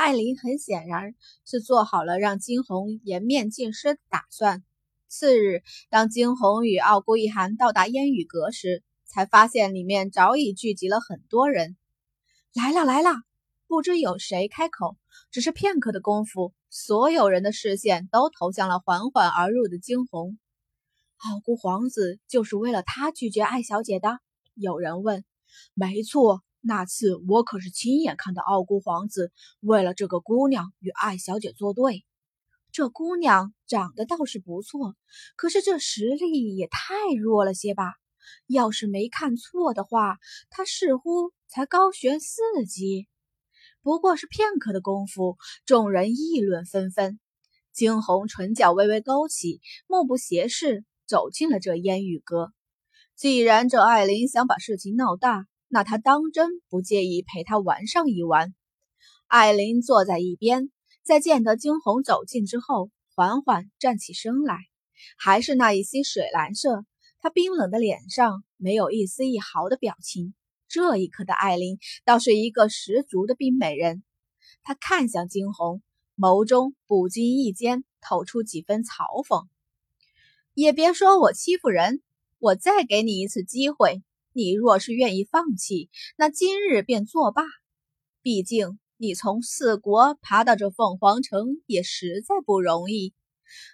艾琳很显然是做好了让金红颜面尽失的打算。次日，当金红与傲孤一寒到达烟雨阁时，才发现里面早已聚集了很多人。来了来了！不知有谁开口，只是片刻的功夫，所有人的视线都投向了缓缓而入的惊鸿。傲孤皇子就是为了他拒绝艾小姐的？有人问。没错，那次我可是亲眼看到傲孤皇子为了这个姑娘与艾小姐作对。这姑娘长得倒是不错，可是这实力也太弱了些吧？要是没看错的话，她似乎才高悬四级。不过是片刻的功夫，众人议论纷纷。惊鸿唇角微微勾起，目不斜视走进了这烟雨阁。既然这艾琳想把事情闹大，那他当真不介意陪他玩上一玩。艾琳坐在一边。在见得惊鸿走近之后，缓缓站起身来，还是那一袭水蓝色。她冰冷的脸上没有一丝一毫的表情。这一刻的艾琳倒是一个十足的冰美人。她看向惊鸿，眸中不经意间透出几分嘲讽：“也别说我欺负人，我再给你一次机会，你若是愿意放弃，那今日便作罢。毕竟……”你从四国爬到这凤凰城也实在不容易，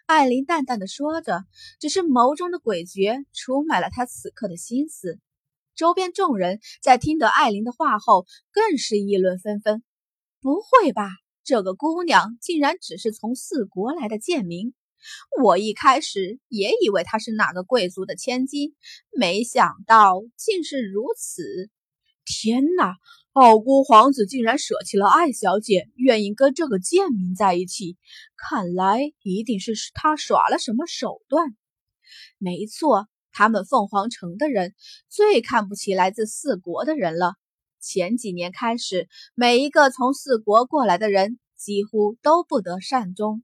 艾琳淡淡的说着，只是眸中的诡谲出卖了她此刻的心思。周边众人在听得艾琳的话后，更是议论纷纷。不会吧，这个姑娘竟然只是从四国来的贱民？我一开始也以为她是哪个贵族的千金，没想到竟是如此。天哪！傲孤皇子竟然舍弃了艾小姐，愿意跟这个贱民在一起，看来一定是他耍了什么手段。没错，他们凤凰城的人最看不起来自四国的人了。前几年开始，每一个从四国过来的人几乎都不得善终。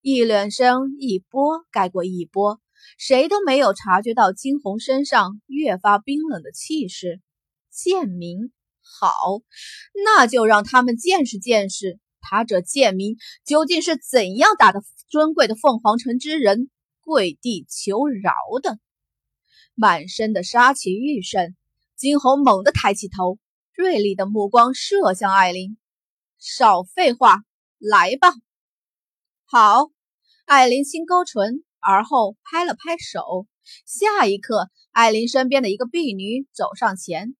议论声一波盖过一波，谁都没有察觉到惊鸿身上越发冰冷的气势。贱民。好，那就让他们见识见识，他这贱民究竟是怎样打的尊贵的凤凰城之人跪地求饶的。满身的杀气愈盛，金红猛地抬起头，锐利的目光射向艾琳。少废话，来吧。好，艾琳轻勾唇，而后拍了拍手。下一刻，艾琳身边的一个婢女走上前，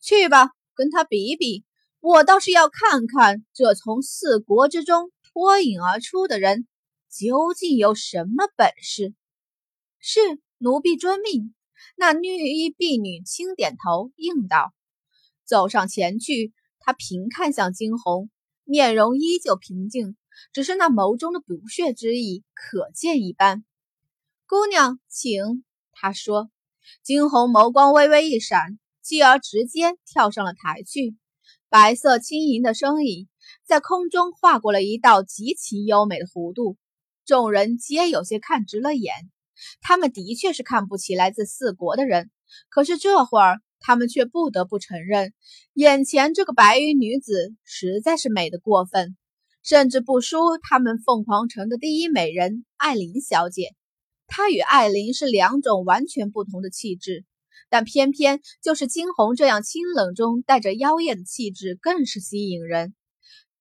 去吧。跟他比比，我倒是要看看这从四国之中脱颖而出的人究竟有什么本事。是奴婢遵命。那绿衣婢女轻点头应道，走上前去。她平看向惊鸿，面容依旧平静，只是那眸中的不屑之意可见一斑。姑娘，请。她说。惊鸿眸光微微一闪。继而直接跳上了台去，白色轻盈的身影在空中划过了一道极其优美的弧度，众人皆有些看直了眼。他们的确是看不起来自四国的人，可是这会儿他们却不得不承认，眼前这个白衣女子实在是美得过分，甚至不输他们凤凰城的第一美人艾琳小姐。她与艾琳是两种完全不同的气质。但偏偏就是惊鸿这样清冷中带着妖艳的气质，更是吸引人，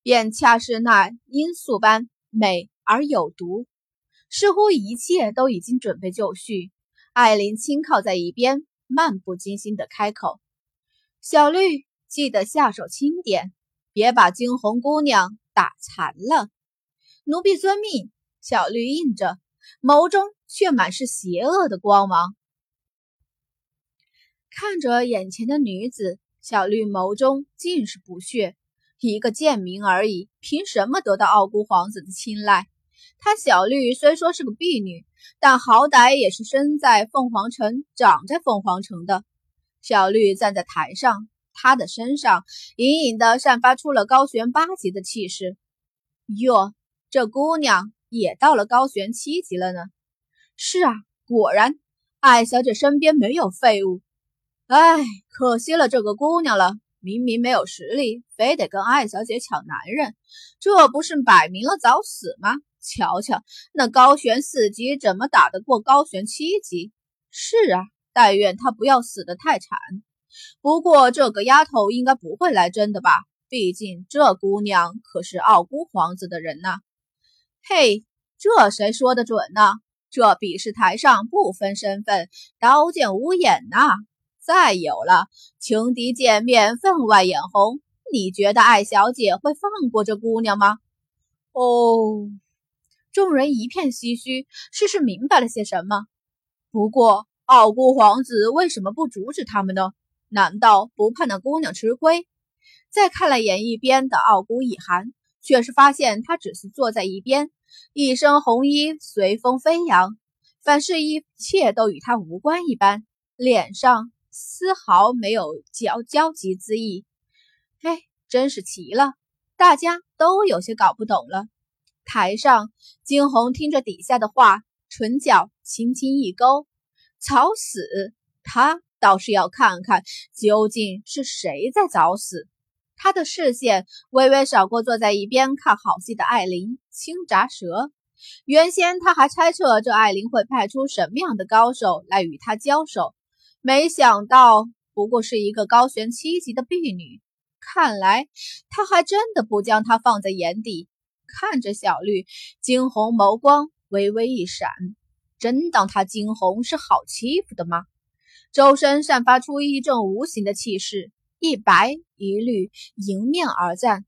便恰是那罂粟般美而有毒。似乎一切都已经准备就绪，艾琳轻靠在一边，漫不经心地开口：“小绿，记得下手轻点，别把惊鸿姑娘打残了。”奴婢遵命。小绿应着，眸中却满是邪恶的光芒。看着眼前的女子，小绿眸中尽是不屑。一个贱民而已，凭什么得到傲孤皇子的青睐？她小绿虽说是个婢女，但好歹也是生在凤凰城、长在凤凰城的。小绿站在台上，她的身上隐隐的散发出了高悬八级的气势。哟，这姑娘也到了高悬七级了呢。是啊，果然，艾小姐身边没有废物。哎，可惜了这个姑娘了。明明没有实力，非得跟艾小姐抢男人，这不是摆明了找死吗？瞧瞧那高悬四级怎么打得过高悬七级？是啊，但愿她不要死得太惨。不过这个丫头应该不会来真的吧？毕竟这姑娘可是傲孤皇子的人呐。嘿，这谁说的准呢？这比试台上不分身份，刀剑无眼呐。再有了，情敌见面，分外眼红。你觉得艾小姐会放过这姑娘吗？哦，众人一片唏嘘，似是明白了些什么。不过，傲孤皇子为什么不阻止他们呢？难道不怕那姑娘吃亏？再看了眼一边的傲孤一寒，却是发现他只是坐在一边，一身红衣随风飞扬，凡是一切都与他无关一般，脸上丝毫没有焦焦急之意。哎，真是奇了，大家都有些搞不懂了。台上，惊鸿听着底下的话，唇角轻轻一勾：“找死！”他倒是要看看究竟是谁在找死。他的视线微微扫过坐在一边看好戏的艾琳，轻咂舌。原先他还猜测这艾琳会派出什么样的高手来与他交手，没想到不过是一个高悬七级的婢女。看来他还真的不将她放在眼底。看着小绿，惊鸿眸光微微一闪，真当他惊鸿是好欺负的吗？周身散发出一阵无形的气势。一白一绿迎面而战，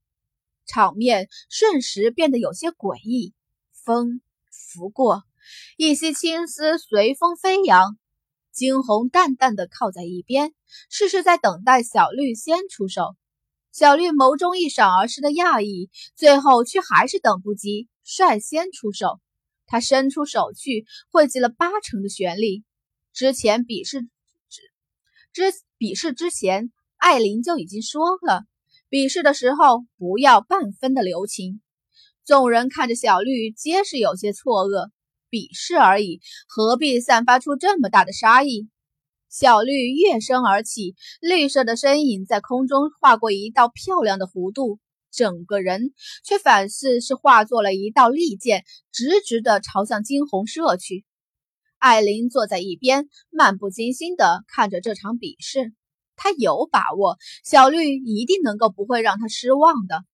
场面瞬时变得有些诡异。风拂过，一袭青丝随风飞扬。惊鸿淡淡的靠在一边，似是在等待小绿先出手。小绿眸中一闪而逝的讶异，最后却还是等不及，率先出手。他伸出手去，汇集了八成的玄力。之前比试之比试之前。艾琳就已经说了，比试的时候不要半分的留情。众人看着小绿，皆是有些错愕。比试而已，何必散发出这么大的杀意？小绿跃身而起，绿色的身影在空中划过一道漂亮的弧度，整个人却反似是化作了一道利剑，直直的朝向惊鸿射去。艾琳坐在一边，漫不经心的看着这场比试。她有把握，小绿一定能够不会让他失望的。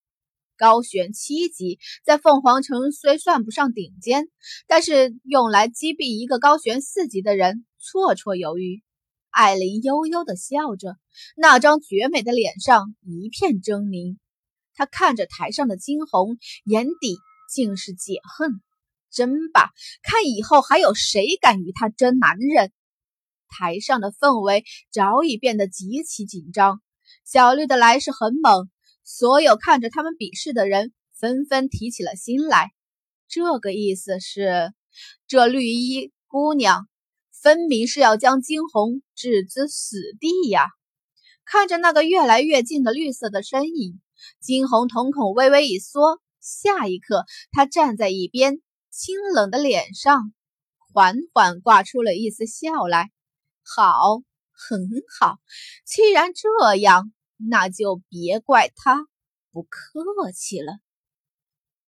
高悬七级在凤凰城虽算不上顶尖，但是用来击毙一个高悬四级的人绰绰有余。艾琳悠悠地笑着，那张绝美的脸上一片狰狞。她看着台上的惊鸿，眼底尽是解恨。争吧，看以后还有谁敢与他争男人！台上的氛围早已变得极其紧张，小绿的来势很猛，所有看着他们比试的人纷纷提起了心来。这个意思是，这绿衣姑娘分明是要将惊鸿置之死地呀！看着那个越来越近的绿色的身影，惊鸿瞳孔微微一缩，下一刻，他站在一边，清冷的脸上缓缓挂出了一丝笑来。好，很好。既然这样，那就别怪他不客气了。